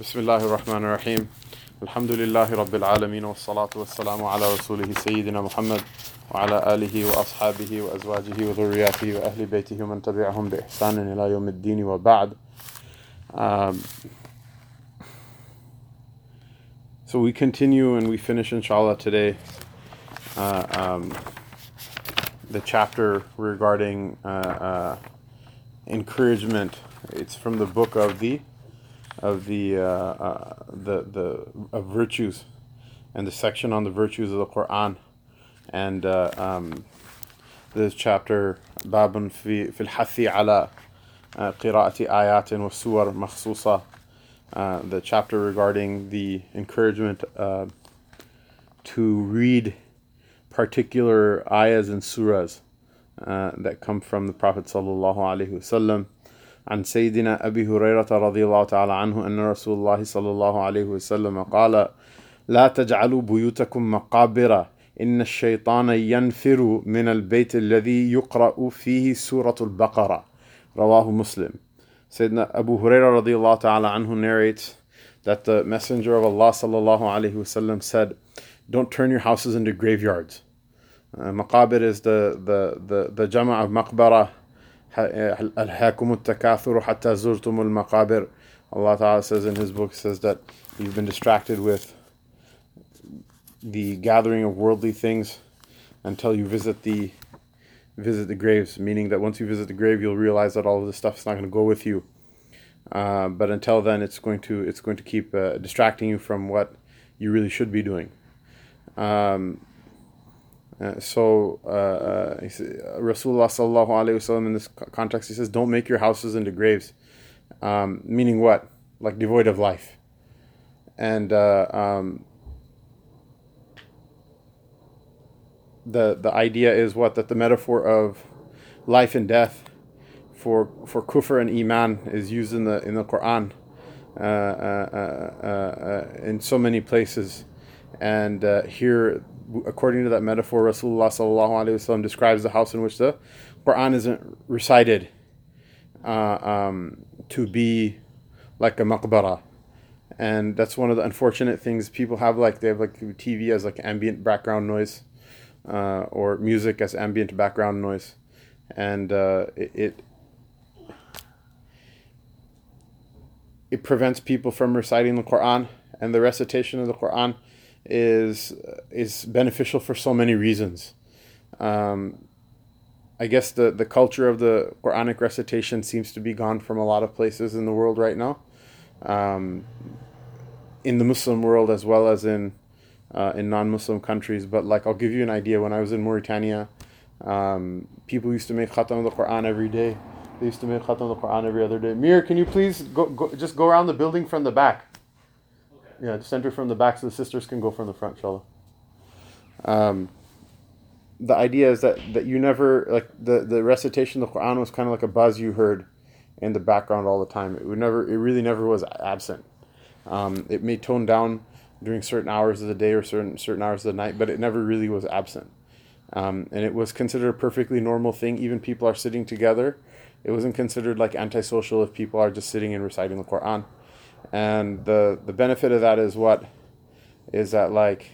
بسم الله الرحمن الرحيم الحمد لله رب العالمين والصلاة والسلام على رسوله سيدنا محمد وعلى آله وأصحابه وأزواجه وذرياته وأهل بيته ومن تبعهم بإحسان إلى يوم الدين وبعد um, So we continue and we finish inshallah today uh, um, the chapter regarding uh, uh, encouragement. It's from the book of the of the uh, uh, the the of virtues, and the section on the virtues of the Quran, and uh, um, this chapter باب في في الحث على قراءة آيات وسور مخصوصة. Uh, the chapter regarding the encouragement uh, to read particular ayahs and surahs uh, that come from the Prophet sallallahu alaihi wasallam. عن سيدنا أبي هريرة رضي الله تعالى عنه أن رسول الله صلى الله عليه وسلم قال لا تجعلوا بيوتكم مقابر إن الشيطان ينفر من البيت الذي يقرأ فيه سورة البقرة رواه مسلم Sayyidina Abu Hurairah radiallahu ta'ala anhu narrates that the Messenger of Allah sallallahu alaihi wasallam said, "Don't turn your houses into graveyards." Uh, maqabir is the the the the jama' of maqbara. Allah says in His book says that you've been distracted with the gathering of worldly things until you visit the visit the graves, meaning that once you visit the grave, you'll realize that all of this stuff is not going to go with you. Uh, but until then, it's going to it's going to keep uh, distracting you from what you really should be doing. Um, uh, so uh, uh, Rasulullah sallallahu wasallam in this context he says, "Don't make your houses into graves," um, meaning what? Like devoid of life, and uh, um, the the idea is what? That the metaphor of life and death for for kufr and iman is used in the in the Quran uh, in so many places, and here, according to that metaphor, Rasulullah sallallahu describes the house in which the Quran isn't recited um, to be like a maqbara, and that's one of the unfortunate things people have. Like they have like TV as like ambient background noise uh, or music as ambient background noise, and uh, it, it, it prevents people from reciting the Quran. And the recitation of the Quran is is beneficial for so many reasons. Um, I guess the, the culture of the Quranic recitation seems to be gone from a lot of places in the world right now, um, in the Muslim world as well as in uh, in non-Muslim countries. But like, I'll give you an idea. When I was in Mauritania, um, people used to make khatam the Quran every day. They used to make khatam the Quran every other day. Mir, can you please go, go just go around the building from the back? Yeah, just enter from the back so the sisters can go from the front, inshallah. Um, the idea is that, that you never like the, the recitation of the Quran was kind of like a buzz you heard in the background all the time. It would never it really never was absent. Um, it may tone down during certain hours of the day or certain certain hours of the night, but it never really was absent. Um, and it was considered a perfectly normal thing. Even people are sitting together. It wasn't considered like antisocial if people are just sitting and reciting the Quran. And the the benefit of that is what is that like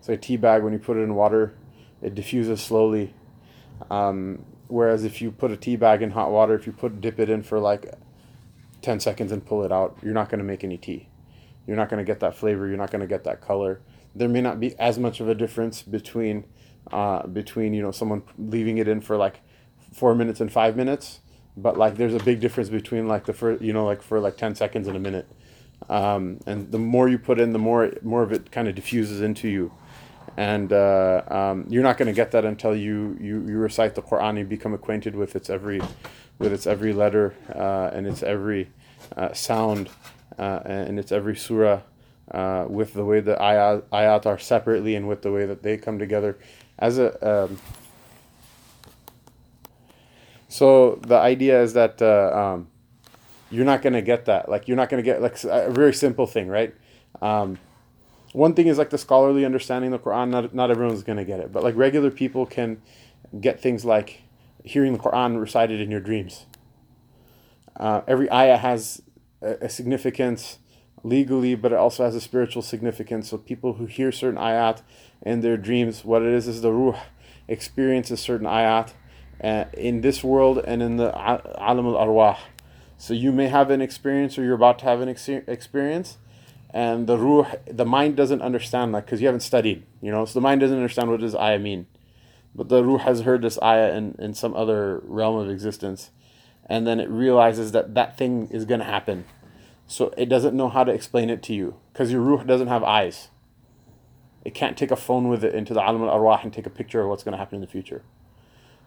say a tea bag when you put it in water, it diffuses slowly. Um, whereas if you put a tea bag in hot water, if you put dip it in for like ten seconds and pull it out, you're not going to make any tea. You're not going to get that flavor. You're not going to get that color. There may not be as much of a difference between uh, between you know someone leaving it in for like four minutes and five minutes, but like there's a big difference between like the first you know like for like ten seconds and a minute. Um, and the more you put in, the more more of it kind of diffuses into you, and uh, um, you're not going to get that until you, you you recite the Quran. You become acquainted with its every with its every letter uh, and its every uh, sound uh, and it's every surah uh, with the way the ayat, ayat are separately and with the way that they come together as a um, so the idea is that uh, um, you're not going to get that. Like you're not going to get like a very simple thing right? Um, one thing is like the scholarly understanding of the quran. Not, not everyone's going to get it. But like regular people can get things like hearing the quran recited in your dreams. Uh, every ayah has a, a significance legally, but it also has a spiritual significance. So people who hear certain ayat in their dreams, what it is is the ruh experiences certain ayat uh, in this world and in the alam al arwah. So you may have an experience or you're about to have an ex- experience and the ruh, the mind doesn't understand that because you haven't studied, you know. So the mind doesn't understand what does ayah mean, but the ruh has heard this ayah in, in some other realm of existence, and then it realizes that that thing is going to happen, so it doesn't know how to explain it to you because your ruh doesn't have eyes. It can't take a phone with it into the alam al arwah and take a picture of what's going to happen in the future.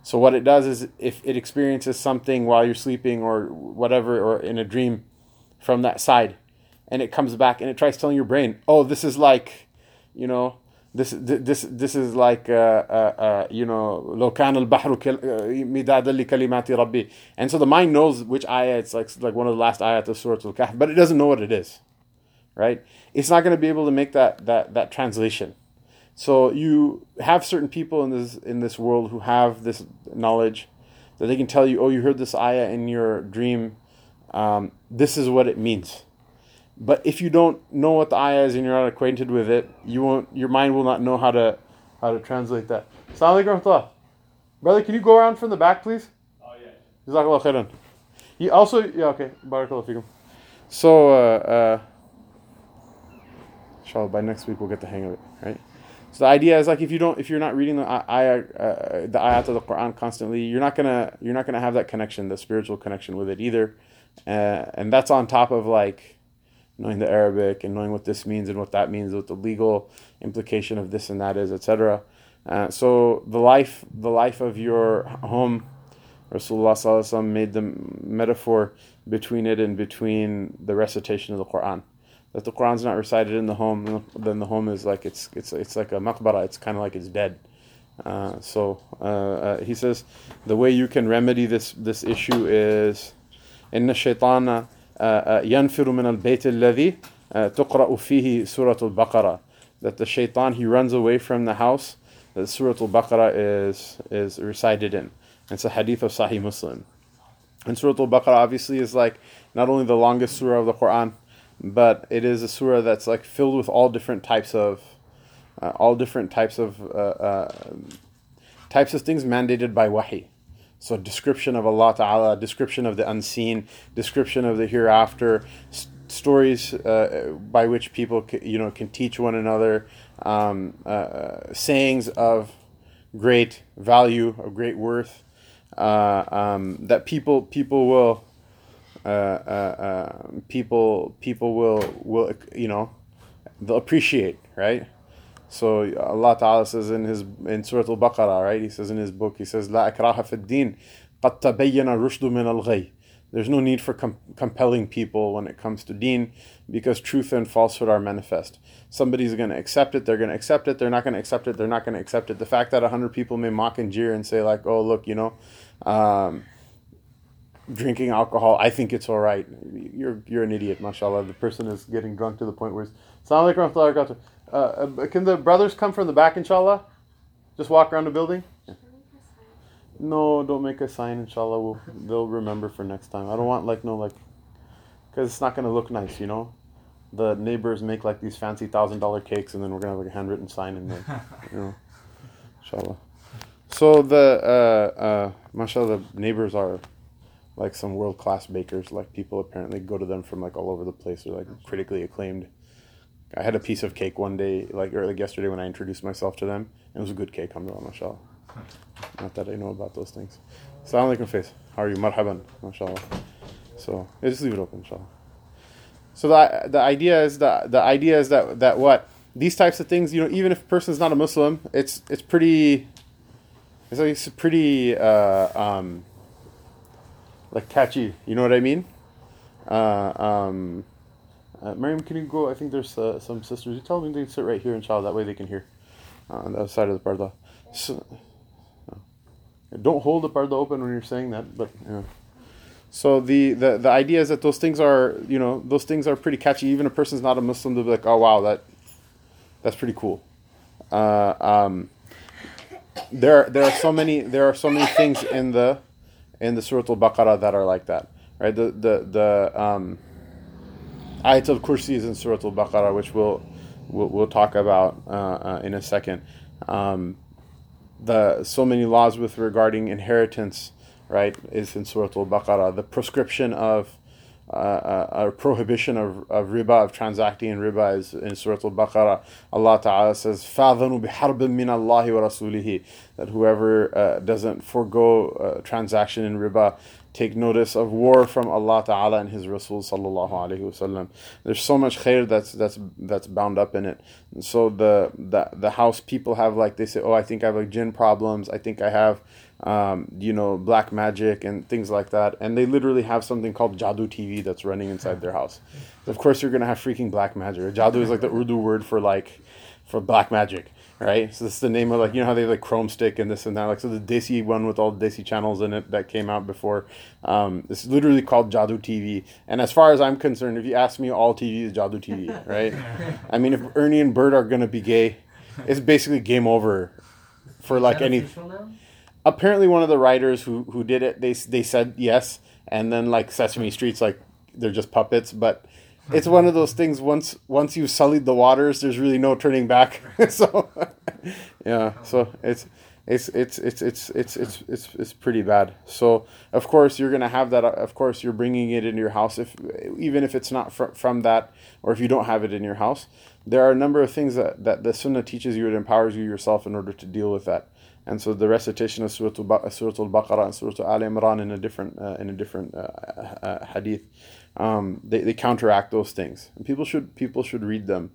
So what it does is if it experiences something while you're sleeping or whatever or in a dream from that side and it comes back and it tries telling your brain, "Oh, this is like, you know, this this this is like uh, uh, uh, you know لو كان البحر مدادا لكلمات ربي and so the mind knows which ayah it's like like one of the last ayat of Surah Al-Kahf but it doesn't know what it is right it's not going to be able to make that that that translation so you have certain people in this in this world who have this knowledge that they can tell you oh you heard this ayah in your dream um, this is what it means but if you don't know what the ayah is and you're not acquainted with it, you won't. Your mind will not know how to how to translate that. Assalamu Brother, can you go around from the back, please? Oh yeah. Jazakallah khairan. You also yeah okay. Barakallah fikum. So uh, uh, inshallah by next week we'll get the hang of it, right? So the idea is like if you don't, if you're not reading the ayah, uh, the ayat of the Quran constantly, you're not gonna, you're not gonna have that connection, the spiritual connection with it either, uh, and that's on top of like knowing the Arabic and knowing what this means and what that means, what the legal implication of this and that is, etc. Uh, so the life, the life of your home, Rasulullah made the metaphor between it and between the recitation of the Quran That the Quran's not recited in the home, then the home is like it's it's it's like a maqbara. It's kind of like it's dead. Uh, so uh, uh, he says the way you can remedy this this issue is in the shaitana ينفر من البيت الذي تقرأ فيه سورة البقرة that the shaitan he runs away from the house that Surah Al-Baqarah is is recited in. It's a hadith of Sahih Muslim. And Surah Al-Baqarah obviously is like not only the longest surah of the Quran, but it is a surah that's like filled with all different types of uh, all different types of uh, uh, types of things mandated by wahi. So, description of Allah Ta'ala, description of the unseen, description of the hereafter, st- stories uh, by which people c- you know can teach one another, um, uh, sayings of great value, of great worth, uh, um, that people people will uh, uh, uh, people people will will you know they'll appreciate right so Allah Ta'ala says in his in Surah Al-Baqarah, right? He says in his book, he says, La akraha fid din, qad tabayyana rushdu min al There's no need for com- compelling people when it comes to deen because truth and falsehood are manifest. Somebody's going to accept it, they're going to accept it, they're not going to accept it, they're not going to accept it. The fact that 100 people may mock and jeer and say, like, oh, look, you know, um, drinking alcohol, I think it's all right. You're, you're an idiot, mashallah. The person is getting drunk to the point where it's, alaikum uh, uh, can the brothers come from the back, inshallah? Just walk around the building? Yeah. No, don't make a sign, inshallah. We'll, they'll remember for next time. I don't want, like, no, like, because it's not going to look nice, you know? The neighbors make, like, these fancy $1,000 cakes, and then we're going to have, like, a handwritten sign in there, you know? Inshallah. So the, uh, uh, mashallah, the neighbors are like some world class bakers. Like people apparently go to them from like all over the place. They're like critically acclaimed. I had a piece of cake one day, like or like yesterday when I introduced myself to them. It was a good cake, alhamdulillah, mashallah. Not that I know about those things. Assalamu alaikum, Faiz. How are you? Marhaban, mashallah. So, yeah, just leave it open, inshallah. So the, the idea is that the idea is that that what these types of things, you know, even if a person is not a Muslim, it's it's pretty, it's like it's pretty uh, um, like catchy. You know what I mean? Uh, um, uh, Miriam, can you go? I think there's uh, some sisters. You tell them they can sit right here, inshallah. That way they can hear uh, on the other side of the parda. So, don't hold the parda open when you're saying that, but yeah. So the, the the idea is that those things are you know those things are pretty catchy. Even a person's not a Muslim, they'll be like, oh wow, that that's pretty cool. Uh, um, there there are so many there are so many things in the in the Surah Al Baqarah that are like that, right? The the the um, Ayatul Kursi is in Surah Al Baqarah, which we'll, we'll, we'll talk about uh, uh, in a second. Um, the so many laws with regarding inheritance, right, is in Surah Al Baqarah. The prescription of uh, a prohibition of, of riba, of transacting in riba, is in Surah Al Baqarah. Allah Ta'ala says, فَاذَنُوا بِحَرْبٍ مِّنَ اللَّهِ وَرَسُولِهِ That whoever uh, doesn't forego uh, transaction in riba, take notice of war from Allah Ta'ala and His Rasul Sallallahu Alaihi Wasallam. There's so much khair that's that's that's bound up in it. And so the, the the house people have like they say, oh, I think I have like jinn problems. I think I have um, you know, black magic and things like that. And they literally have something called Jadoo TV that's running inside their house. Of course, you're gonna have freaking black magic. Jadoo is like the Urdu word for like for black magic, right? So this is the name of like you know how they have like Chrome Stick and this and that. Like so the Desi one with all the Desi channels in it that came out before. Um, it's literally called Jadoo TV. And as far as I'm concerned, if you ask me, all TV is Jadoo TV, right? I mean, if Ernie and Bert are gonna be gay, it's basically game over for like any apparently one of the writers who who did it they they said yes and then like sesame street's like they're just puppets but it's one of those things once once you've sullied the waters there's really no turning back. So yeah so it's it's it's it's it's it's it's it's it's pretty bad. So of course you're gonna have that of course you're bringing it into your house if even if it's not fr- from that or if you don't have it in your house. There are a number of things that that the sunnah teaches you it empowers you yourself in order to deal with that. And so the recitation of Surah, Al-Baqarah and Surah Al Imran in a different uh, in a different uh, uh, hadith, um, they, they counteract those things. And people should people should read them.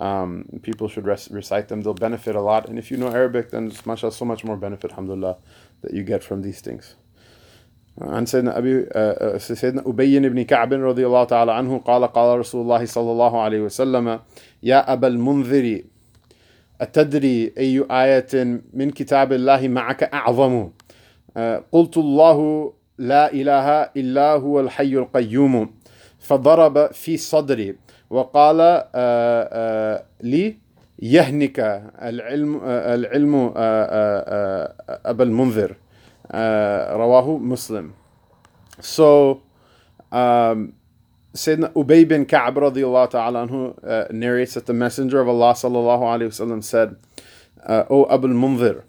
Um, people should res- recite them. They'll benefit a lot. And if you know Arabic, then it's mashallah, so much more benefit, alhamdulillah, that you get from these things. عن سيدنا أبي سيدنا أبي بن كعب رضي الله تعالى عنه قال قال رسول الله صلى الله عليه وسلم يا أبا المنذر أتدري أي آية من كتاب الله معك أعظم قلت الله لا إله إلا هو الحي القيوم فضرب في صدري وقال لي يهنك العلم العلم أبا المنذر رواه مسلم so um, Sayyidina Ubay bin Ka'b radiallahu ta'ala anhu uh, narrates that the Messenger of Allah sallallahu alayhi wasallam said, uh, O Abul Munzir.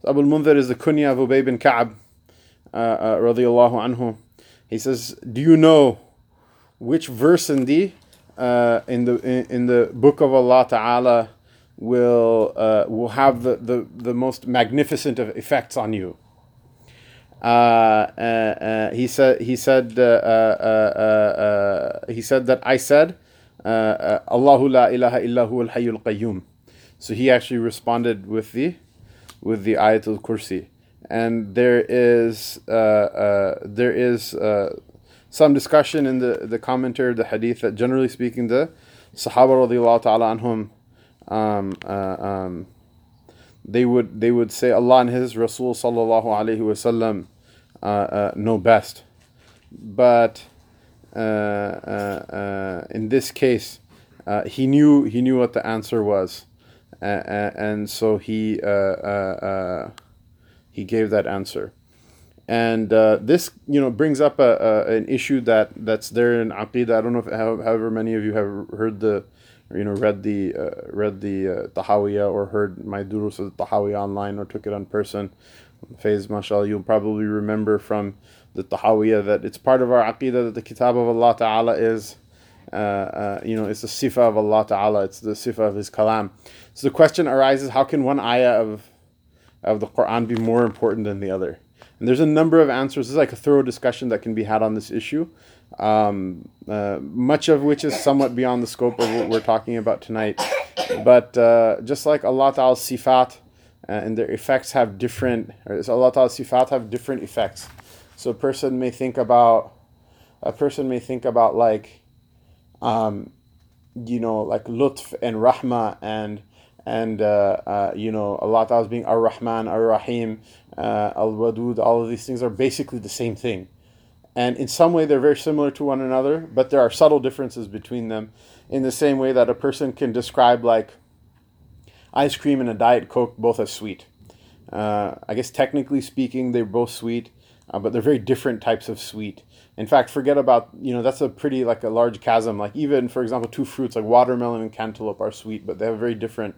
So Abul Munzir is the kunya of Ubay bin Ka'b uh, uh, radiallahu anhu. He says, Do you know which verse in the uh, in the in, the book of Allah Ta'ala will uh, will have the, the, the most magnificent of effects on you? Uh, uh, uh, he said he said he said that I said Allahu la ilaha illahu al hayyul qayyum. So he actually responded with the with the ayatul kursi, and there is there is some discussion in the, the commentary of the hadith that generally speaking the Sahaba ta'ala anhum um, uh, um, they would they would say Allah and His Rasul sallallahu alaihi wasallam uh, uh, know best, but uh, in this case, he knew he knew what the answer was, and so he he gave that answer and uh, this you know brings up a, a, an issue that that's there in aqidah. I don't know if however many of you have heard the you know read the uh, read the uh, Tahawiyah or heard my durus of the Tahawiyah online or took it on person. Faiz, mashallah, you'll probably remember from the Tahawiyah that it's part of our aqidah that the Kitab of Allah Ta'ala is, uh, uh, you know, it's the sifa of Allah Ta'ala, it's the sifa of His kalam. So the question arises how can one ayah of, of the Quran be more important than the other? And there's a number of answers. There's like a thorough discussion that can be had on this issue, um, uh, much of which is somewhat beyond the scope of what we're talking about tonight. But uh, just like Allah Ta'ala's sifat uh, and their effects have different, or Allah Ta'ala's sifat have different effects. So a person may think about, a person may think about like, um, you know, like lutf and rahma and and uh, uh, you know Allah Ta'ala being Ar Rahman, Ar Rahim, uh, Al Wadud, all of these things are basically the same thing. And in some way they're very similar to one another, but there are subtle differences between them. In the same way that a person can describe like ice cream and a Diet Coke both as sweet. Uh, I guess technically speaking, they're both sweet, uh, but they're very different types of sweet. In fact, forget about you know that's a pretty like a large chasm. Like even for example, two fruits like watermelon and cantaloupe are sweet, but they have very different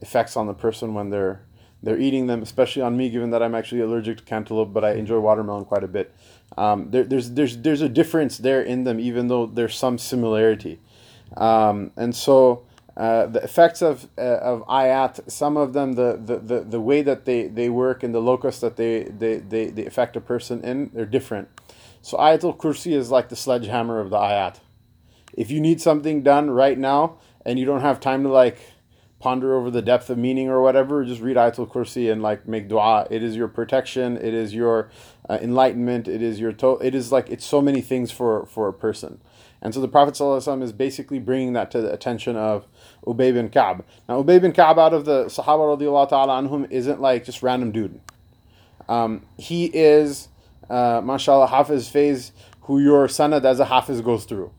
effects on the person when they're they're eating them, especially on me, given that I'm actually allergic to cantaloupe, but I enjoy watermelon quite a bit. Um, there, there's there's there's a difference there in them, even though there's some similarity, um, and so. Uh, the effects of uh, of ayat, some of them, the, the, the, the way that they, they work and the locus that they, they, they, they affect a person in, they're different. So Ayatul Kursi is like the sledgehammer of the ayat. If you need something done right now and you don't have time to like ponder over the depth of meaning or whatever, just read Ayatul Kursi and like make dua. It is your protection. It is your uh, enlightenment. It is your to- It is like it's so many things for for a person. And so the Prophet ﷺ is basically bringing that to the attention of Ubay bin Ka'b. Now Ubay bin Ka'b out of the Sahaba ta'ala anhum isn't like just random dude. Um, he is uh, mashallah, Hafiz Faiz, who your sanad as a Hafiz goes through.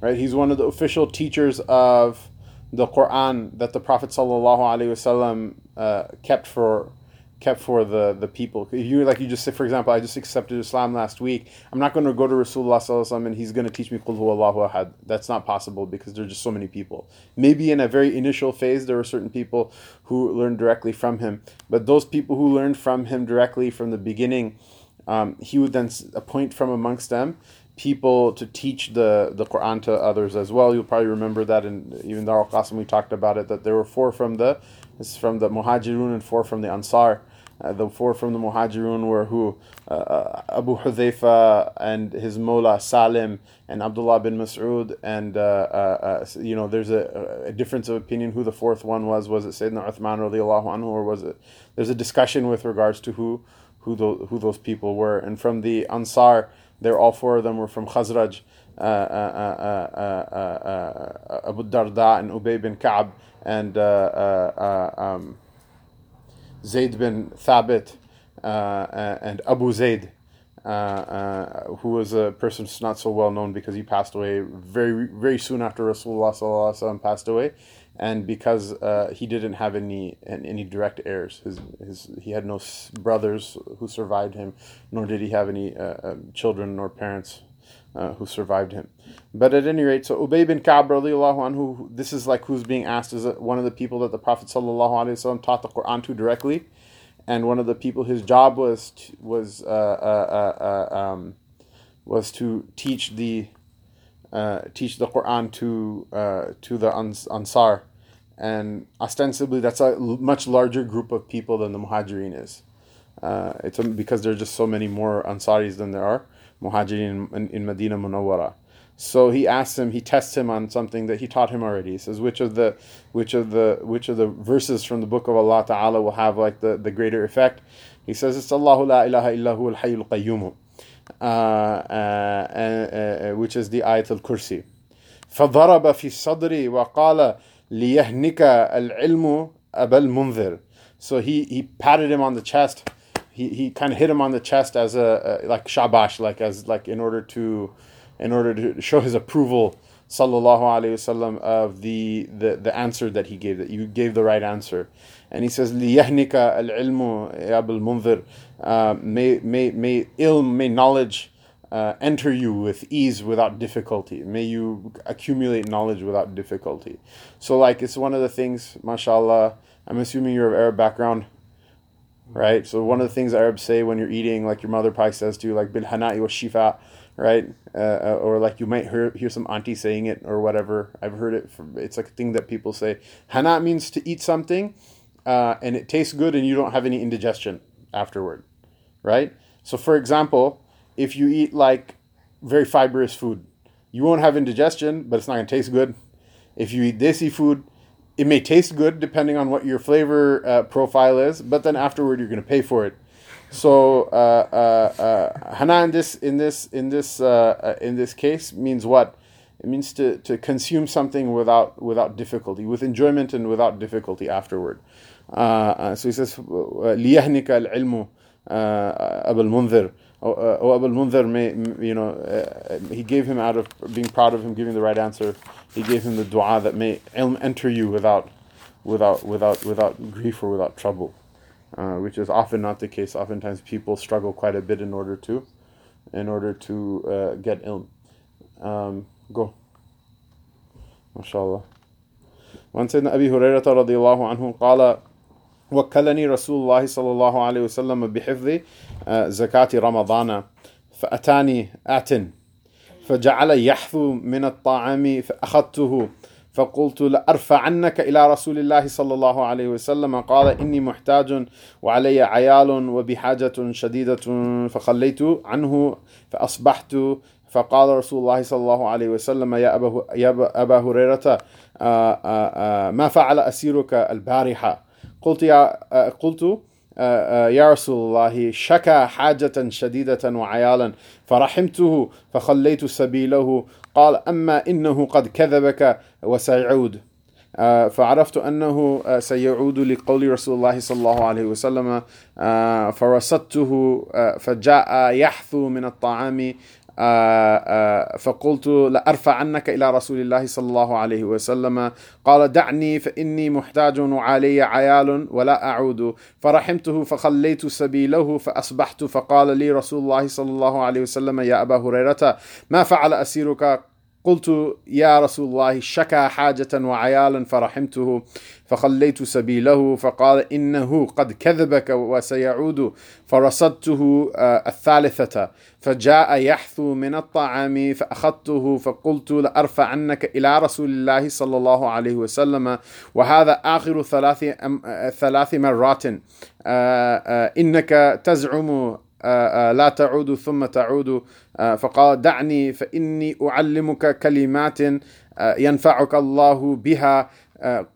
Right? He's one of the official teachers of the Quran that the Prophet sallallahu alaihi wasallam uh, kept for kept for the the people. You like you just say, for example, I just accepted Islam last week. I'm not going to go to Rasulullah sallallahu and he's going to teach me Qul Allahu Ahad. That's not possible because there are just so many people. Maybe in a very initial phase, there were certain people who learned directly from him, but those people who learned from him directly from the beginning, um, he would then appoint from amongst them people to teach the, the Quran to others as well. You'll probably remember that in even Dar al Qasim we talked about it that there were four from the from the Muhajirun and four from the Ansar. Uh, the four from the Muhajirun were who? Uh, uh Abu Hudhayfa and his Mola Salim and Abdullah bin Mas'ud. And, uh, uh, uh you know, there's a, a, difference of opinion who the fourth one was. Was it Sayyidina Uthman radiallahu anhu or was it? There's a discussion with regards to who, who, the, who those people were. And from the Ansar, they're all four of them were from Khazraj. Uh, uh, Abu Darda and Ubay bin Ka'b and um, Zayd bin Thabit uh, and Abu Zayd, uh, uh, who was a person not so well known because he passed away very very soon after Rasulullah passed away, and because uh, he didn't have any any direct heirs. His, his he had no brothers who survived him, nor did he have any uh, um, children nor parents uh, who survived him. But at any rate, so Ubay bin Ka'b anhu, this is like who's being asked is one of the people that the Prophet taught the Quran to directly, and one of the people his job was to, was uh, uh, uh, uh um, was to teach the uh, teach the Quran to to the Ansar, and ostensibly that's a much larger group of people than the Muhajirin is. it's because there are just so many more Ansaris than there are Muhajirin in, in Medina Munawwara. So he asks him, he tests him on something that he taught him already. He says, which of the which of the which of the verses from the book of Allah Ta'ala will have like the, the greater effect? He says, It's Allahu la ilaha illahu al hayyul qayyum. Uh, uh, uh, which is the ayat al kursi. فضرب في صدري وقال ليهنك العلم أبا المنذر. So he, he patted him on the chest he, he kind of hit him on the chest as a, a, like shabash, like as like in order to in order to show his approval, sallallahu alaihi wasallam, of the, the the answer that he gave. That you gave the right answer, and he says, "Liyahnika al ilmu Abul Munzir." Uh, may may may ilm, may knowledge. uh, enter you with ease without difficulty. May you accumulate knowledge without difficulty. So, like, it's one of the things, mashallah. I'm assuming you're of Arab background right? So one of the things Arabs say when you're eating, like your mother probably says to you, like bil hana'i wa shifa, right? Uh, uh, or like you might hear, hear some auntie saying it or whatever. I've heard it. From, it's like a thing that people say. Hana means to eat something, uh, and it tastes good, and you don't have any indigestion afterward, right? So for example, if you eat like very fibrous food, you won't have indigestion, but it's not gonna taste good. If you eat desi food, it may taste good depending on what your flavor uh, profile is, but then afterward you're going to pay for it. So uh, uh, uh, hana in this in this in this uh, uh, in this case means what? It means to, to consume something without without difficulty, with enjoyment and without difficulty afterward. so he says, ليهنك العلم أبا المنذر or Abu uh, Abul Munzir. may, you know, uh, uh, he gave him out of being proud of him giving the right answer. He gave him the du'a that may ilm enter you without, without, without, without grief or without trouble, uh, which is often not the case. Oftentimes people struggle quite a bit in order to, in order to uh, get ilm. Um, go. MashaAllah. One said, Abi Hurairah radiallahu anhu قال وكلني رسول الله صلى الله عليه وسلم بحفظ زكاة رمضان فأتاني آت فجعل يحثو من الطعام فأخذته فقلت لأرفعنك إلى رسول الله صلى الله عليه وسلم قال إني محتاج وعلي عيال وبحاجة شديدة فخليت عنه فأصبحت فقال رسول الله صلى الله عليه وسلم يا أبا, يا أبا هريرة ما فعل أسيرك البارحة؟ قلت يا قلت يا رسول الله شكى حاجة شديدة وعيالا فرحمته فخليت سبيله. قال أما إنه قد كذبك وسيعود. فعرفت أنه سيعود لقول رسول الله صلى الله عليه وسلم. فرصدته فجاء يحثو من الطعام فقلت لأرفعنك إلى رسول الله صلى الله عليه وسلم. قال دعني فإني محتاج وعلي عيال ولا أعود. فرحمته فخليت سبيله فأصبحت. فقال لي رسول الله صلى الله عليه وسلم يا أبا هريرة ما فعل أسيرك؟ قلت يا رسول الله شكى حاجة وعيالا فرحمته فخليت سبيله. فقال إنه قد كذبك وسيعود فرصدته الثالثة. فجاء يحثو من الطعام فأخذته فقلت لأرفعنك إلى رسول الله صلى الله عليه وسلم وهذا آخر ثلاث ثلاث مرات إنك تزعم لا تعود ثم تعود. فقال دعني فإني أعلمك كلمات ينفعك الله بها.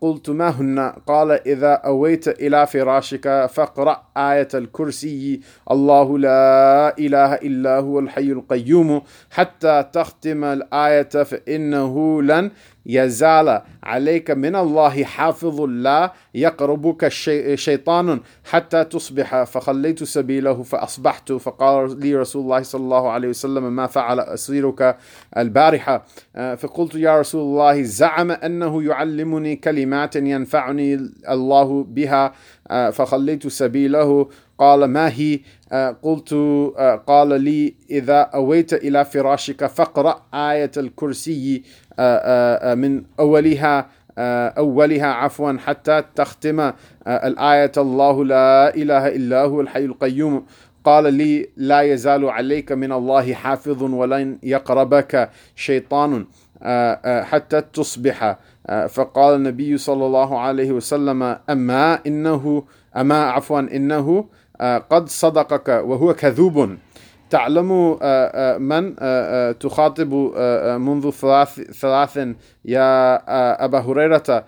قلت ما هن؟ قال إذا أويت إلى فراشك فاقرأ آية الكرسي. الله لا إله إلا هو الحي القيوم. حتى تختم الآية فإنه لن يزال عليك من الله حافظ لا يقربك شيطان حتى تصبح. فخليت سبيله فأصبحت. فقال لي رسول الله صلى الله عليه وسلم ما فعل أسيرك البارحة؟ فقلت يا رسول الله زعم أنه يعلمني كلمات ينفعني الله بها. فخليت سبيله قال ما هي؟ قلت قال لي إذا أويت إلى فراشك فاقرأ آية الكرسي من أولها أولها عفوا حتى تختم الآية. الله لا إله إلا هو الحي القيوم. قال لي لا يزال عليك من الله حافظ ولن يقربك شيطان حتى تصبح. فقال النبي صلى الله عليه وسلم أما إنه أما عفوا إنه قد صدقك وهو كذوب. تعلم من تخاطب منذ ثلاث, ثلاث يا أبا هريرة.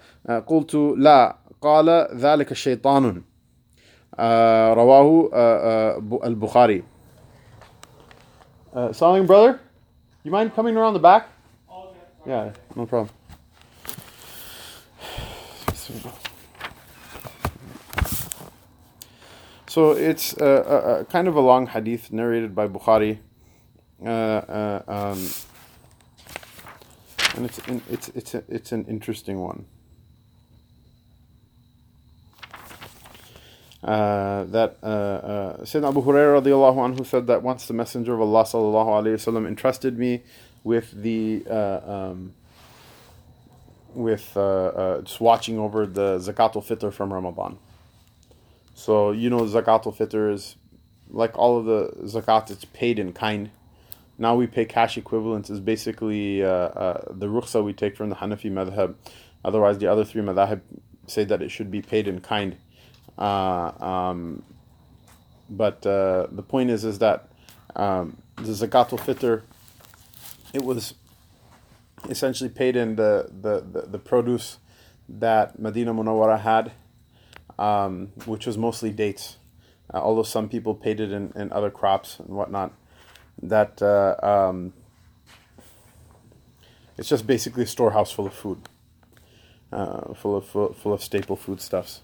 قلت لا. قال ذلك شيطان رواه البخاري. Uh, Salim, brother, you mind coming around the back? Yeah, no problem. So it's a, a, kind of a long hadith narrated by Bukhari, uh, uh, um, and it's it's it's a, it's an interesting one. Uh, that uh, uh, Sayyidina Abu Hurairah radiallahu anhu said that once the Messenger of Allah sallallahu alayhi wasallam entrusted me with the uh, um, with uh, uh, just watching over the zakatul fitr from Ramadan. So you know zakatul fitr is like all of the zakat, it's paid in kind. Now we pay cash equivalents is basically uh, uh, the rukhsa we take from the Hanafi madhab. Otherwise, the other three madhab say that it should be paid in kind. Uh, um, but uh, the point is, is that um, the zakatul fitr, it was essentially paid in the, the, the, the produce that Medina Munawwara had, um, which was mostly dates. Uh, although some people paid it in, in other crops and whatnot, that uh, um, it's just basically a storehouse full of food, uh, full of full, full of staple foodstuffs.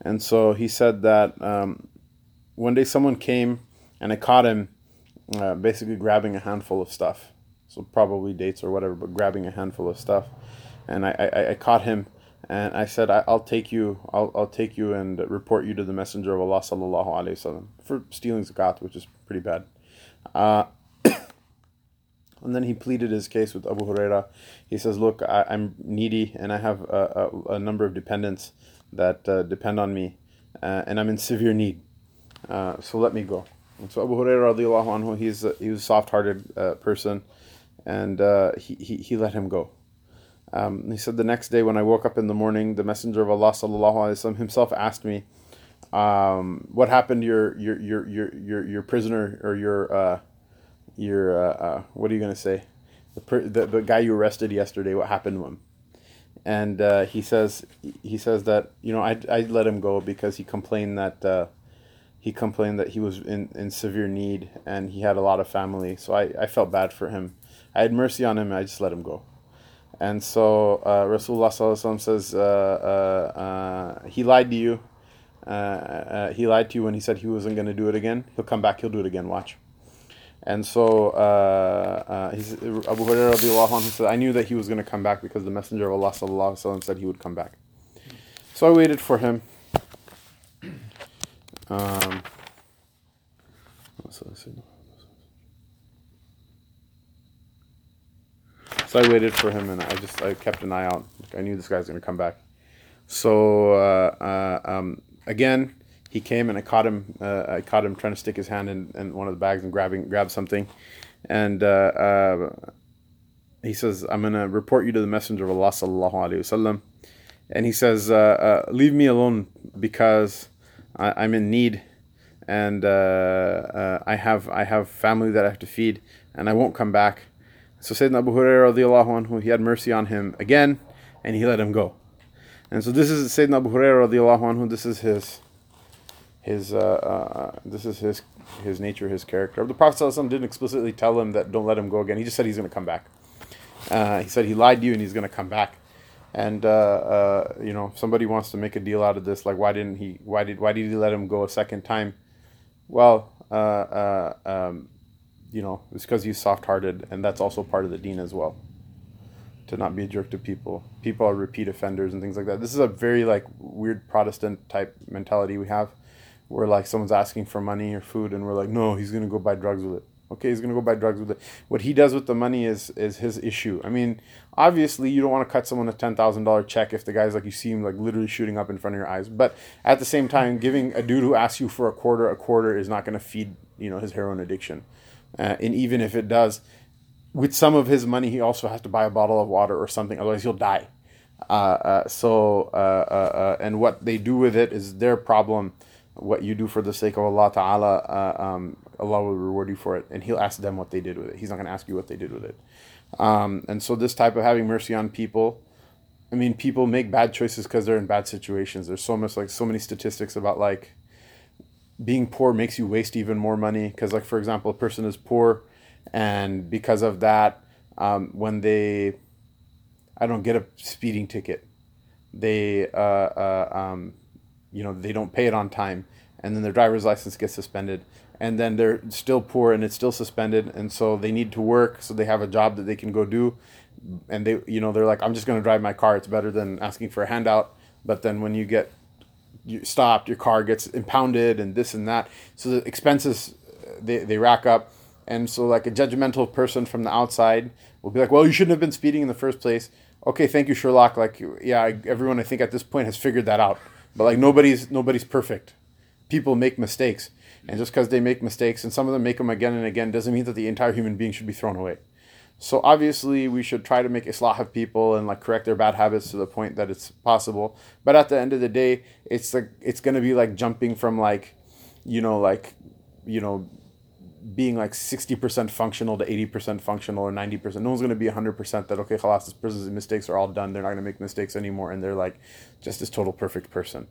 And so he said that um, one day someone came and I caught him uh, basically grabbing a handful of stuff so probably dates or whatever, but grabbing a handful of stuff. And I, I, I caught him and I said, I, will take you, I'll, I'll take you and report you to the Messenger of Allah sallallahu alaihi wasallam for stealing zakat, which is pretty bad. Uh, And then he pleaded his case with Abu Huraira. He says, Look, I, am needy and I have a, a, a, number of dependents that uh, depend on me, uh, and I'm in severe need. Uh, so let me go. And so Abu Huraira, anhu, he's he was a soft hearted uh, person, and uh, he, he, he let him go. Um, he said the next day when I woke up in the morning, the Messenger of Allah sallallahu alaihi wasallam himself asked me, um, "What happened to your your your your your, your prisoner or your uh, your uh, uh, what are you gonna say the, the the guy you arrested yesterday? What happened to him?" And uh, he says he says that you know I I let him go because he complained that uh, he complained that he was in, in severe need and he had a lot of family. So I, I felt bad for him. I had mercy on him. I just let him go. And so uh, Rasulullah says uh, uh, uh, he lied to you. Uh, he lied to you when he said he wasn't going to do it again. He'll come back. He'll do it again. Watch. And so uh, uh, Abu Hurairah said, I knew that he was going to come back because the Messenger of Allah sallallahu said he would come back. So I waited for him. Um, so I waited for him and I just I kept an eye out. I knew this guy's to come back. So uh, uh, um, again, he came and I caught him. Uh, I caught him trying to stick his hand in, in one of the bags and grabbing grab something, and uh, uh, he says, "I'm gonna report you to the Messenger of Allah sallallahu alaihi wasallam," and he says, uh, "Leave me alone because I, am in need, and I have I have family that I have to feed, and I won't come back." So Sayyidina Abu Hurairah anhu, he had mercy on him again, and he let him go. And so this is Sayyidina Abu Hurairah anhu. This is his his uh, uh, this is his his nature, his character. The Prophet didn't explicitly tell him that don't let him go again. He just said he's going to come back. Uh, he said he lied to you and he's going to come back. And uh, uh, you know, if somebody wants to make a deal out of this, like why didn't he? Why did why did he let him go a second time? Well, uh, um, you know, it's because he's soft-hearted, and that's also part of the deen as well. To not be a jerk to people. People are repeat offenders and things like that. This is a very like weird Protestant type mentality we have where like someone's asking for money or food and we're like no he's to go buy drugs with it okay he's to go buy drugs with it what he does with the money is is his issue i mean obviously you don't want to cut someone a $10000 check if the guy's like you see him like literally shooting up in front of your eyes but at the same time giving a dude who asks you for a quarter a quarter is not to feed you know his heroin addiction uh, and even if it does with some of his money he also has to buy a bottle of water or something otherwise he'll die uh, uh, so uh, uh, uh, and what they do with it is their problem what you do for the sake of Allah Ta'ala, um, Allah will reward you for it. And He'll ask them what they did with it. He's not going to ask you what they did with it. Um, and so, this type of having mercy on people, I mean, people make bad choices because they're in bad situations. There's so much, like, so many statistics about, like, being poor makes you waste even more money. Because, like, for example, a person is poor, and because of that, um, when they, I don't get a speeding ticket, they, uh, uh, um, you know they don't pay it on time and then their driver's license gets suspended and then they're still poor and it's still suspended and so they need to work so they have a job that they can go do and they you know they're like i'm just going to drive my car it's better than asking for a handout but then when you get you stopped your car gets impounded and this and that. So the expenses they, they rack up. And so like a judgmental person from the outside will be like well you shouldn't have been speeding in the first place. Okay thank you sherlock. Like yeah everyone i think at this point has figured that out. But like nobody's nobody's perfect. People make mistakes, and just because they make mistakes, and some of them make them again and again, doesn't mean that the entire human being should be thrown away. So obviously, we should try to make islah of people and like correct their bad habits to the point that it's possible. But at the end of the day, it's like it's gonna be like jumping from like, you know, like, you know, being like 60% functional to 80% functional or 90%. No one's going to be 100% that, okay, khalas, this person's mistakes are all done. They're not going to make mistakes anymore. And they're like just this total perfect person.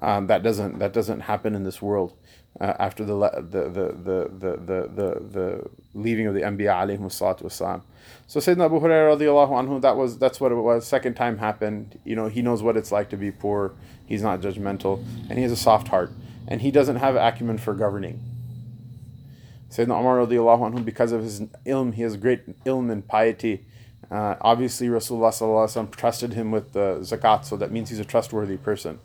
Um, that doesn't, that doesn't happen in this world. Uh, after the, the, the, the, the, the, the, the leaving of the Anbiya alayhi salatu. So Sayyidina Abu Hurairah radiallahu anhu, that was, that's what it was. Second time happened. You know, he knows what it's like to be poor. He's not judgmental and he has a soft heart and he doesn't have acumen for governing Sayyidina Umar radiallahu anhu, because of his ilm, he has great ilm and piety. Uh, obviously, Rasulullah trusted him with the zakat, so that means he's a trustworthy person.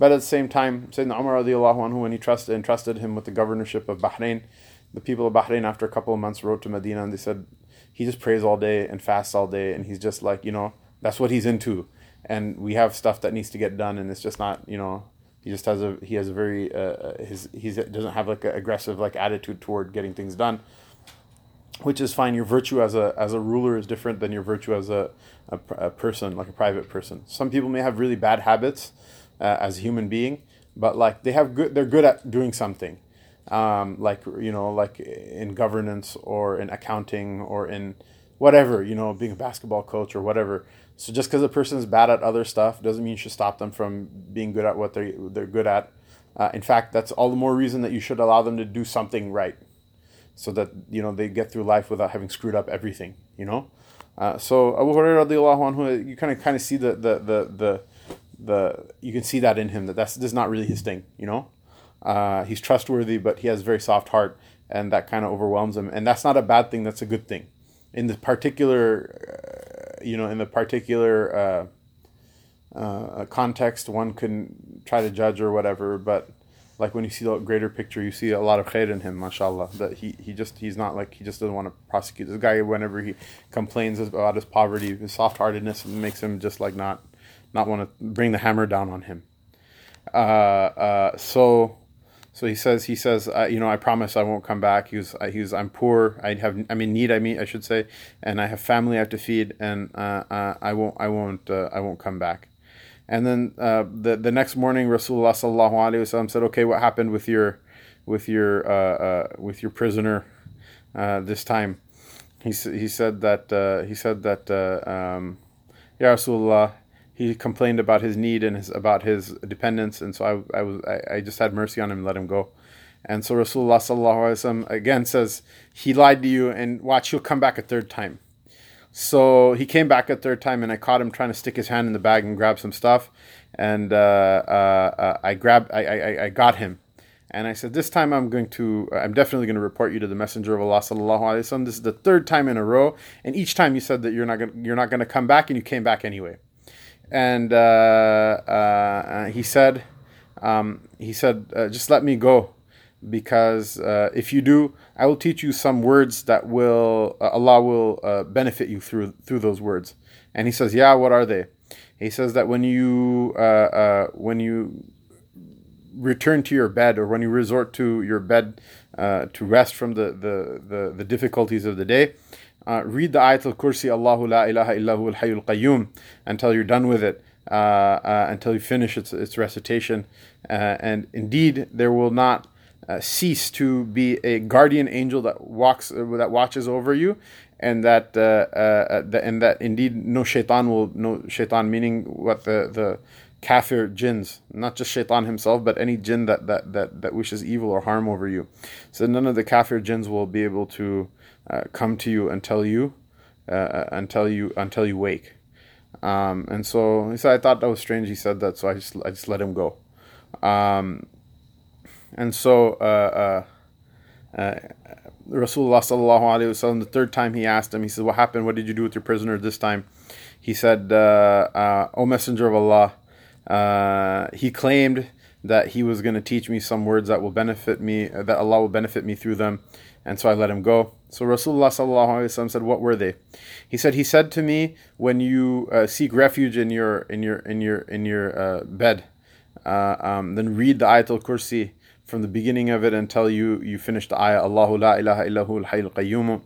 But at the same time, Sayyidina Umar radiallahu anhu, when he trusted, entrusted him with the governorship of Bahrain, the people of Bahrain, after a couple of months, wrote to Medina and they said, he just prays all day and fasts all day, and he's just like you know that's what he's into. And we have stuff that needs to get done, and it's just not you know he just has a he has a very uh, uh his he doesn't have like an aggressive like attitude toward getting things done which is fine your virtue as a as a ruler is different than your virtue as a, a, a person like a private person some people may have really bad habits uh, as a human being but like they have good they're good at doing something um, like you know like in governance or in accounting or in whatever you know being a basketball coach or whatever so just because a person is bad at other stuff doesn't mean you should stop them from being good at what they they're good at. Uh, in fact, that's all the more reason that you should allow them to do something right, so that you know they get through life without having screwed up everything. You know, uh, so Abu Hurairah anhu, you kind of kind of see the, the the the the you can see that in him that that's is not really his thing. You know, uh, he's trustworthy, but he has a very soft heart, and that kind of overwhelms him. And that's not a bad thing. That's a good thing. In the particular you know, in the particular uh, uh, context, one can try to judge or whatever, but like when you see the greater picture, you see a lot of khair in him, mashallah. That he, he just he's not like he just doesn't want to prosecute this guy. Whenever he complains about his poverty, his soft heartedness makes him just like not not want to bring the hammer down on him. Uh, uh, so so he says, he says, uh, you know, I promise I won't come back. He was, I'm poor. I have, I'm in need. I mean, I should say, and I have family I have to feed, and uh, uh I won't, I won't, uh, I won't come back. And then the the next morning, Rasulullah sallallahu alaihi wasallam said, okay, what happened with your, with your, with your prisoner, this time? He he said that he said that, um, Ya Rasulullah, he complained about his need and his about his dependence, and so I, I was I, I just had mercy on him and let him go. And so Rasulullah sallallahu again says he lied to you, and watch he'll come back a third time. So he came back a third time, and I caught him trying to stick his hand in the bag and grab some stuff, and uh, uh, uh, I grabbed I, I I got him. And I said, this time I'm going to, I'm definitely going to report you to the Messenger of Allah sallallahu alaihi wasallam. This is the third time in a row, and each time you said that you're not going, you're not going to come back, and you came back anyway and uh, uh, he said, um, he said, uh, just let me go, because uh, if you do, I will teach you some words that will uh, Allah will uh, benefit you through through those words. And he says, yeah, what are they? He says that when you when you return to your bed or when you resort to your bed to rest from the, the, the, the difficulties of the day, uh, read the Ayatul Kursi, Allahu la ilaha illahu al hayyul qayyum, until you're done with it, uh, uh, until you finish its, its recitation. Uh, and indeed, there will not uh, cease to be a guardian angel that walks, uh, that watches over you, and that, the, and that indeed no shaitan will, no shaitan meaning what the, the kafir jinns, not just shaitan himself, but any jinn that, that, that, that wishes evil or harm over you. So none of the kafir jinns will be able to uh, come to you until you uh, until you until you wake. Um, and so he said, I thought that was strange. He said that, so I just I just let him go. Um, and so uh, uh, uh, Rasulullah sallallahu alaihi wasallam. The third time he asked him, he said, "What happened? What did you do with your prisoner this time?" He said, uh, uh, "O Messenger of Allah, uh, he claimed that he was going to teach me some words that will benefit me, that Allah will benefit me through them." and so I let him go. So Rasulullah said, "What were they?" He said, "He said to me, when you uh, seek refuge in your in your in your in your uh, bed, uh, um, then read the Ayatul Kursi from the beginning of it until you you finish the ayah Allahu la ilaha illahu al qayyum."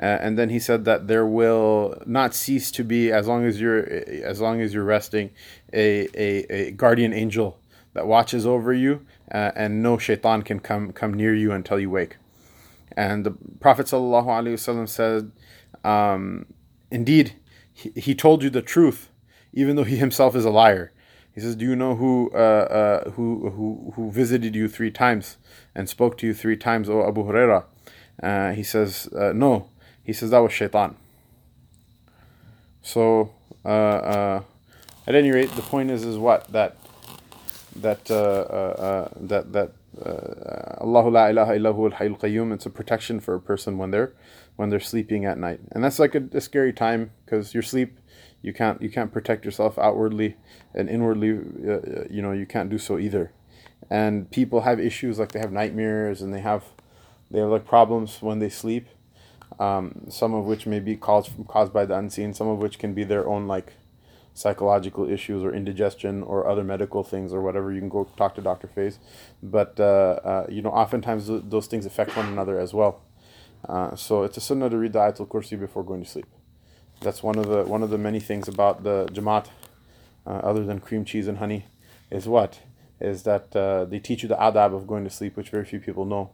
Uh, and then he said that there will not cease to be, as long as you're as long as you're resting, a a, a guardian angel that watches over you, uh, and no shaitan can come come near you until you wake. And the Prophet ﷺ said, um, Indeed, he, he told you the truth, even though he himself is a liar. He says, "Do you know who uh, uh, who who who visited you three times and spoke to you three times, O Abu Huraira?" Uh, he says, uh, "No." He says that was Shaitan. So, uh, uh, at any rate, the point is is what that that that that Allahu la ilaha illahu al qayyum. It's a protection for a person when they're when they're sleeping at night, and that's like a, a scary time because your sleep, you can't you can't protect yourself outwardly and inwardly. Uh, uh, you know you can't do so either, and people have issues like they have nightmares and they have they have like problems when they sleep. Um, some of which may be caused caused by the unseen, some of which can be their own like psychological issues or indigestion or other medical things or whatever. You can go talk to Dr. Faiz, but uh, uh, you know oftentimes th- those things affect one another as well. Uh, so it's a sunnah to read the Ayatul Kursi before going to sleep. That's one of the one of the many things about the Jamaat, uh, other than cream cheese and honey, is what is that uh, they teach you the adab of going to sleep, which very few people know.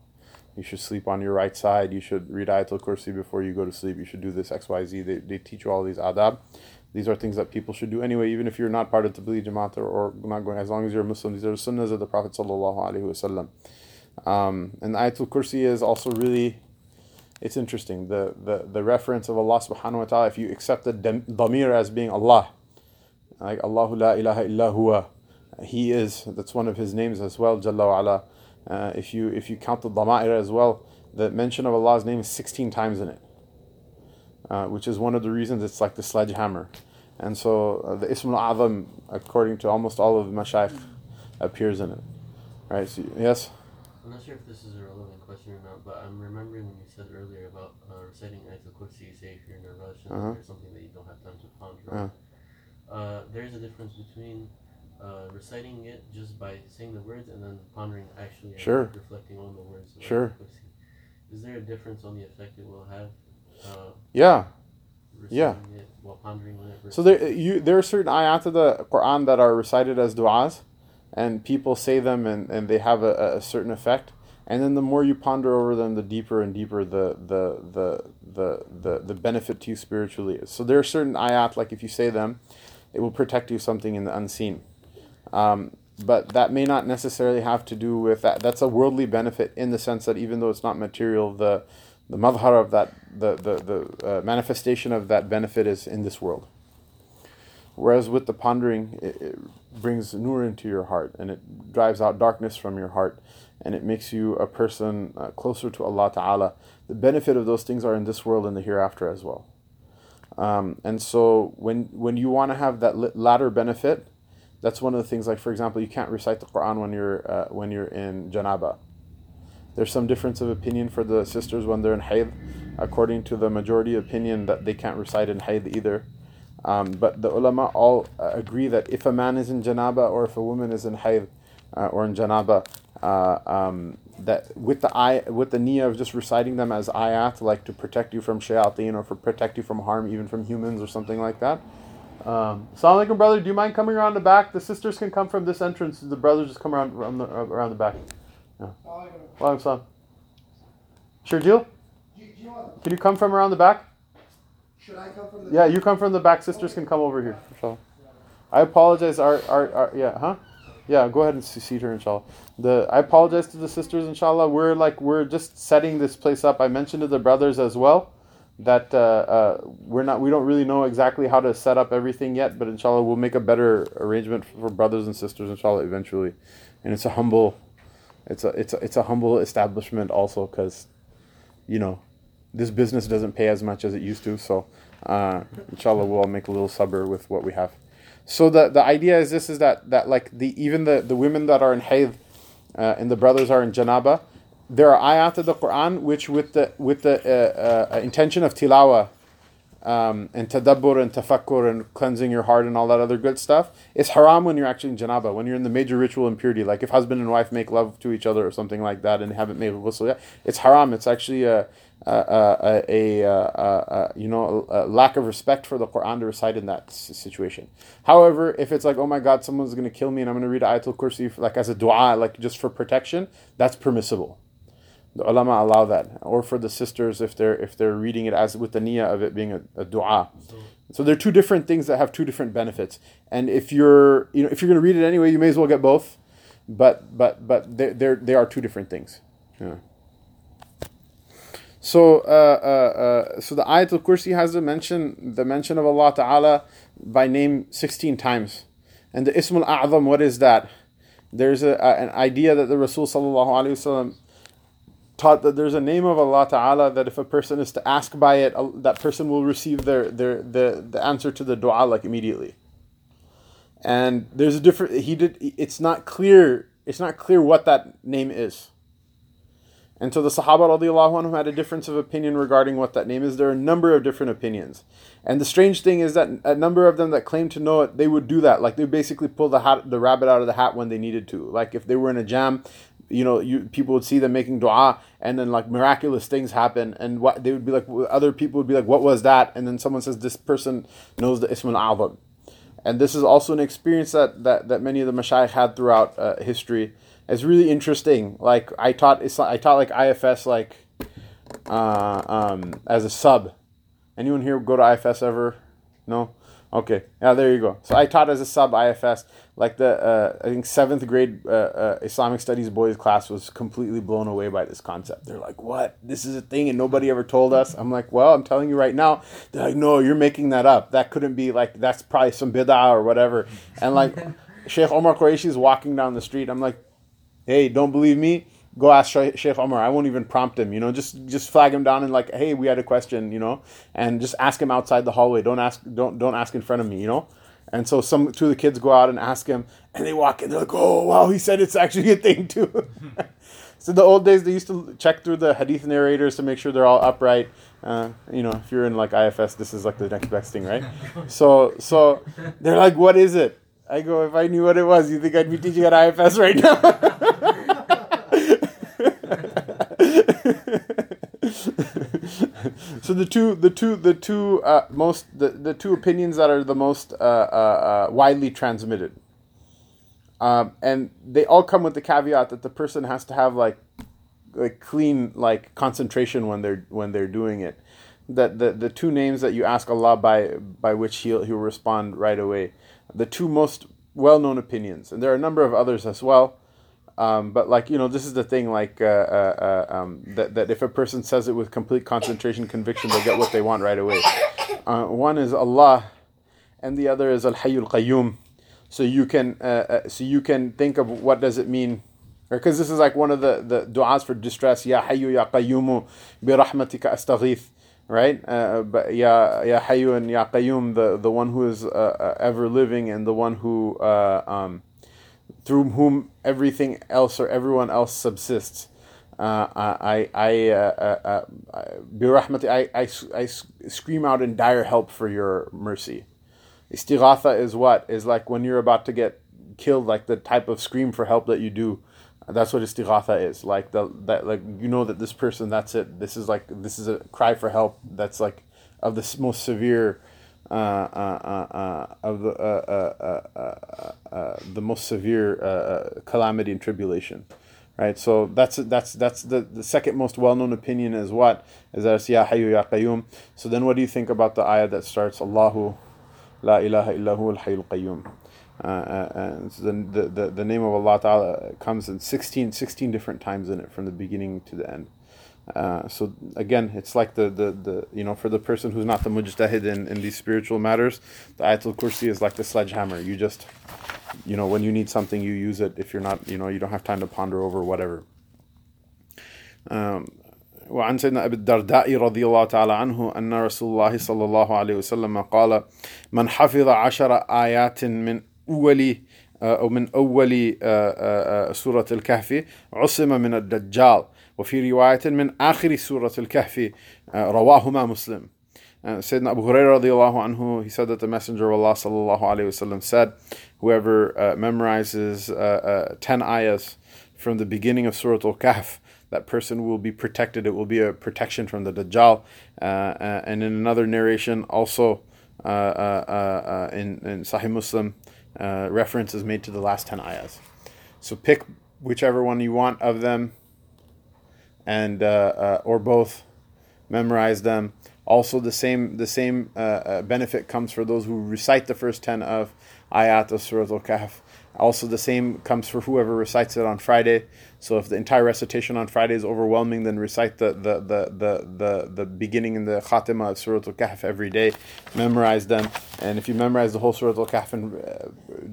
You should sleep on your right side. You should read Ayatul Kursi before you go to sleep. You should do this X Y Z. They, they teach you all these adab. These are things that people should do anyway, even if you're not part of Tabligh Jamaat or, or not going. As long as you're a Muslim, these are the sunnahs of the Prophet sallallahu alaihi wasallam. Um, and Ayatul Kursi is also really it's interesting the, the the reference of Allah subhanahu wa ta'ala if you accept the damir as being Allah like Allahu la ilaha illa huwa he is that's one of his names as well jalla wa ala uh, if you if you count the dama'ir as well the mention of Allah's name is 16 times in it uh, which is one of the reasons it's like the sledgehammer and so uh, the ism al-azam according to almost all of the mashayikh appears in it right so, yes I'm not sure if this is a relevant question or not, but I'm remembering when you said earlier about uh, reciting Ayatul Kursi, say if you're in a rush and Uh-huh. there's something that you don't have time to ponder Uh. on. Uh, there's a difference between uh, reciting it just by saying the words and then pondering actually and Sure. reflecting on the words. Sure. Is there a difference on the effect it will have? Uh, yeah Yeah. it while pondering on it. So there, you there are certain ayat of the Quran that are recited as du'as, and people say them and, and they have a, a certain effect. And then the more you ponder over them, the deeper and deeper the the the the the, the benefit to you spiritually is. So there are certain ayat like if you say them, it will protect you something in the unseen. Um, but that may not necessarily have to do with that. That's a worldly benefit in the sense that even though it's not material, the the madhar of that the the, the uh, manifestation of that benefit is in this world. Whereas with the pondering, it, it brings nur into your heart and it drives out darkness from your heart and it makes you a person uh, closer to Allah Ta'ala. The benefit of those things are in this world and the hereafter as well. Um, and so when when you want to have that latter benefit, that's one of the things. Like for example, you can't recite the Quran when you're uh, when you're in janaba. There's some difference of opinion for the sisters when they're in hayd, according to the majority opinion that they can't recite in hayd either. Um, but the ulama all uh, agree that if a man is in janaba or if a woman is in hayd uh, or in janaba, uh, um, that with the eye with the niyyah of just reciting them as ayat, like to protect you from shayateen or for protect you from harm, even from humans or something like that. Um, Assalamu alaikum, brother. Do you mind coming around the back? The sisters can come from this entrance. The brothers just come around around the, around the back. Yeah. Walaikum salam. Sure want, Can you come from around the back? should I come from the? Yeah, you come from the back. Sisters can come over here. Inshallah. I apologize. Our, our, our yeah, huh? Yeah, go ahead and seat her, inshallah. The I apologize to the sisters, inshallah. We're like we're just setting this place up. I mentioned to the brothers as well that uh, uh, we're not we don't really know exactly how to set up everything yet, but inshallah we'll make a better arrangement for brothers and sisters, inshallah, eventually. And it's a humble, it's a it's a, it's a humble establishment also because, you know, this business doesn't pay as much as it used to. So, uh, inshallah, we'll all make a little sabr with what we have. So the the idea is this: is that that like the even the the women that are in hayd, uh, and the brothers are in janaba, there are ayat of the Quran which with the with the uh, uh, intention of tilawa. Um, and tadabbur and tafakkur and cleansing your heart and all that other good stuff. It's haram when you're actually in janaba, when you're in the major ritual impurity, like if husband and wife make love to each other or something like that and haven't made ghusl yet. It's haram. It's actually a, a, a, a, you know lack of respect for the Quran to recite in that situation. However, if it's like oh my God, someone's gonna kill me and I'm gonna read Ayatul Kursi like as a du'a, like just for protection, that's permissible. The ulama allow that, or for the sisters if they're if they're reading it as with the niyyah of it being a, a du'a. So, So they're two different things that have two different benefits. And if you're you know if you're going to read it anyway, you may as well get both. But but but they they are two different things. Yeah. So uh, uh, uh, so the ayat Ayatul Kursi has the mention the mention of Allah Taala by name sixteen times, and the Ismul A'zam. What is that? There's a- an idea that the Rasul sallallahu alaihi wasallam taught that there's a name of Allah Ta'ala that if a person is to ask by it, that person will receive their, their the, the answer to the dua like immediately. And there's a different he did it's not clear it's not clear what that name is. And so the Sahaba radiallahu anhum had a difference of opinion regarding what that name is. There are a number of different opinions. And the strange thing is that a number of them that claim to know it, they would do that. Like they basically pull the hat, the rabbit out of the hat when they needed to. Like if they were in a jam, you know, you people would see them making dua, and then like miraculous things happen, and what they would be like, other people would be like, "What was that?" And then someone says, "This person knows the Ism al and this is also an experience that that, that many of the mashayikh had throughout uh, history. It's really interesting. Like I taught, I taught like IFS like uh, um, as a sub. Anyone here go to IFS ever? No. Okay. Yeah, there you go. So I taught as a sub IFS. Like the uh, I think seventh grade uh, uh, Islamic studies boys class was completely blown away by this concept. They're like, "What? This is a thing, and nobody ever told us." I'm like, "Well, I'm telling you right now." They're like, "No, you're making that up. That couldn't be like that's probably some bid'ah or whatever." And like Sheikh Omar Qureshi is walking down the street. I'm like, "Hey, don't believe me?" go ask Sheikh Omar. I won't even prompt him. You know, just just flag him down and like, hey, we had a question. You know, and just ask him outside the hallway. Don't ask don't don't ask in front of me. You know. And so some two of the kids go out and ask him, and they walk in. They're like, "Oh, wow, he said it's actually a thing too." so the old days, they used to check through the hadith narrators to make sure they're all upright. Uh, you know, if you're in like IFS, this is like the next best thing, right? So, so they're like, "What is it?" I go, "If I knew what it was, you think I'd be teaching at IFS right now?" so the two the two the two uh, most the, the two opinions that are the most uh, uh, uh, widely transmitted. Um, and they all come with the caveat that the person has to have like like clean like concentration when they're when they're doing it. That the, the two names that you ask Allah by by which he'll he'll respond right away. The two most well-known opinions. And there are a number of others as well um, but like you know, this is the thing. Like uh, uh, uh, um, that that if a person says it with complete concentration, conviction, they'll get what they want right away. Uh, one is Allah, and the other is Al Hayyul Qayyum. So you can uh, uh, so you can think of what does it mean, because this is like one of the the du'as for distress. Ya Hayyu Ya Qayyumu bi rahmatika astaghith. Right, but ya ya Hayyu and Ya Qayyum, the the one who is ever living and the one who um, through whom everything else or everyone else subsists. Uh, I, I, uh, uh, uh I, I, I scream out in dire help for your mercy. Istighatha is what? Is like when you're about to get killed, like the type of scream for help that you do. That's what istighatha is. Like the that like you know that this person, that's it. This is like this is a cry for help. That's like of the most severe uh, uh, uh, of the the most severe calamity and tribulation right? So that's that's that's the, the second most well known opinion is what is that Ya Ya Qayyum. So then, what do you think about the ayah that starts Allahu La ilaha illahu al Qayyum? Uh, uh, the, the, the name of Allah Ta'ala comes in 16, 16 different times in it from the beginning to the end. Uh, so again, it's like the, the, the you know for the person who's not the mujtahid in, in these spiritual matters, the ayatul kursi is like the sledgehammer. You just you know when you need something, you use it. If you're not, you know, you don't have time to ponder over whatever. Um, وعن سيدنا أبي الدرداء رضي الله تعالى عنه أن رسول الله صلى الله عليه وسلم قال من حفظ عشر آيات من أول أو من أول سورة الكهف عصم من الدجال وفي رواية من آخر سورة الكهف رواهما مسلم uh, Sayyidina Abu Hurairah radiallahu anhu, he said that the Messenger of Allah sallallahu alayhi wasallam said, whoever uh, memorizes uh, uh, 10 ayahs from the beginning of Surah Al-Kahf, that person will be protected. It will be a protection from the Dajjal. Uh, uh, and in another narration, also in, in Sahih Muslim, reference is made to the last 10 ayahs. So pick whichever one you want of them and uh, uh, or both memorize them. Also, the same the same uh, uh benefit comes for those who recite the first ten of ayat of Surah Al-Kahf. Also, the same comes for whoever recites it on Friday. So, if the entire recitation on Friday is overwhelming, then recite the the the the the, the beginning and the khatima of Surah Al-Kahf every day. Memorize them, and if you memorize the whole Surah Al-Kahf and uh,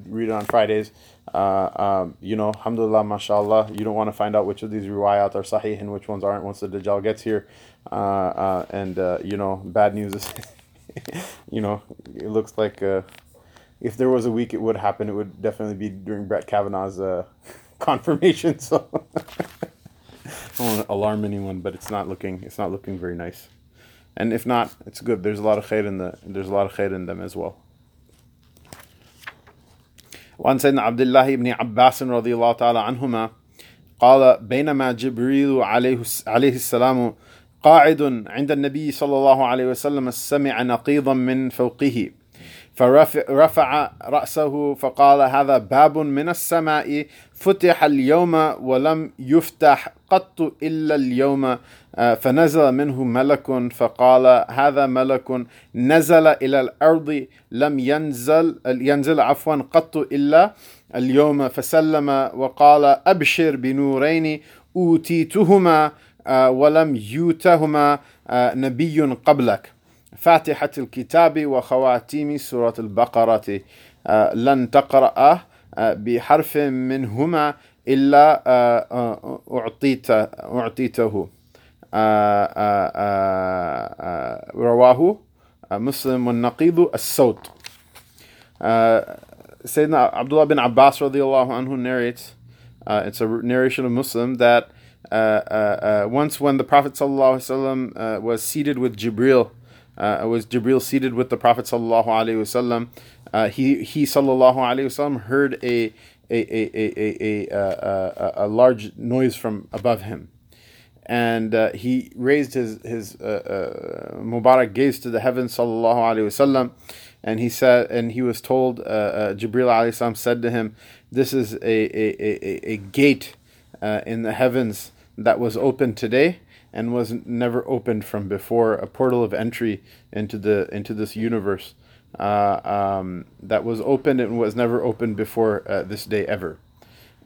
read it on Fridays, uh, um, you know, alhamdulillah, mashallah, you don't want to find out which of these riwayat are sahih and which ones aren't once the Dajjal gets here. Uh, uh, and, uh, you know, bad news is, you know, it looks like uh, if there was a week it would happen, it would definitely be during Brett Kavanaugh's confirmation. So, I don't want to alarm anyone, but it's not looking it's not looking very nice. And if not, it's good. There's a lot of khair in the there's a lot of khair in them as well. وعن سيدنا عبد الله بن عباس رضي الله تعالى عنهما قال بينما جبريل عليه عليه السلام قاعد عند النبي صلى الله عليه وسلم سمع نقيضا من فوقه فرفع رأسه فقال هذا باب من السماء فتح اليوم ولم يفتح قط إلا اليوم. آه، فنزل منه ملك فقال هذا ملك نزل إلى الأرض لم ينزل ينزل عفوا قط إلا اليوم. فسلم وقال أبشر بنورين أوتيتهما آه، ولم يوتهما آه، نبي قبلك. فاتحة الكتاب وخواتيم سورة البقرة. آه، لن تقرأ آه، بحرف منهما إلا آه، أعطيت أعطيته. رواه مسلم النقيض الصوت. سيدنا عبد الله بن عباس رضي الله عنه narrates uh, it's a narration of Muslim that uh, uh, uh, once when the Prophet sallallahu uh, was seated with Jibril uh, was Jibril seated with the Prophet sallallahu alaihi wasallam, uh, he he sallallahu alaihi wasallam heard a a a a a, a, a, large noise from above him and uh, he raised his his uh, uh, Mubarak gaze to the heavens, sallallahu alaihi wasallam, and he said, and he was told, uh, uh, Jibril alayhi salam said to him, "This is a a, a, a gate uh, in the heavens that was opened today." And was never opened from before a portal of entry into the into this universe uh, um, that was opened and was never opened before uh, this day ever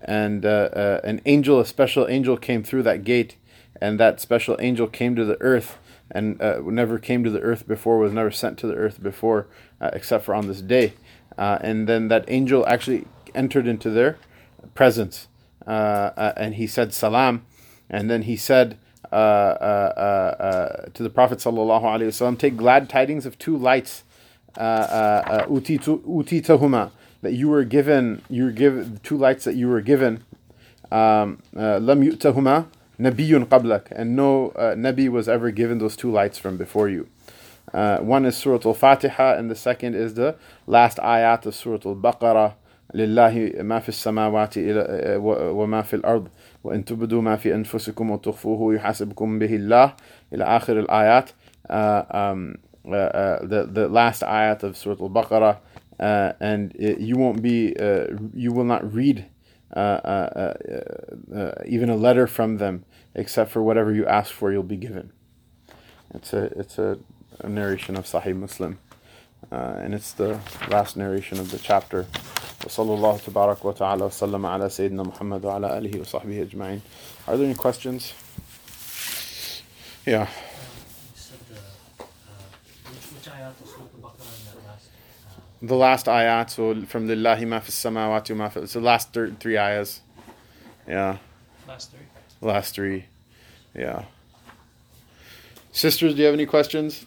and uh, uh, an angel, a special angel, came through that gate, and that special angel came to the earth, and uh, never came to the earth before, was never sent to the earth before, uh, except for on this day. And then that angel actually entered into their presence, and he said salam, and then he said. Uh, uh, uh, uh, to the Prophet sallallahu alaihi wasallam, take glad tidings of two lights, uh, uh, uh, utitu- utitahuma, that you were given, you were given two lights that you were given. Um, uh, lam yu'tahuma nabiyyun qablak, and no uh, nabi was ever given those two lights from before you. Uh, one is Surah Al-Fatiha, and the second is the last ayat of Surah Al-Baqarah. لله ما في السماوات إلى- و- وما في الأرض وإن تبدوا ما في أنفسكم وتخفوه يحاسبكم به الله إلى آخر الآيات uh, um, uh, uh, the, the last ayat of Surah Al-Baqarah uh, and it, you won't be uh, you will not read uh, uh, uh, uh, even a letter from them except for whatever you ask for you'll be given it's a it's a, a narration of Sahih Muslim uh, and it's the last narration of the chapter وصلى الله تبارك وتعالى وسلم على سيدنا محمد وعلى آله وصحبه أجمعين Are there any questions? Yeah. You said the, uh, which, which ayat of Surah Al-Baqarah in that last? Uh, The last ayat, so from Lillahi ma fis samawati wa ma fil, it's the last thir- three ayahs. Yeah, last three. last three. Yeah. Sisters, do you have any questions?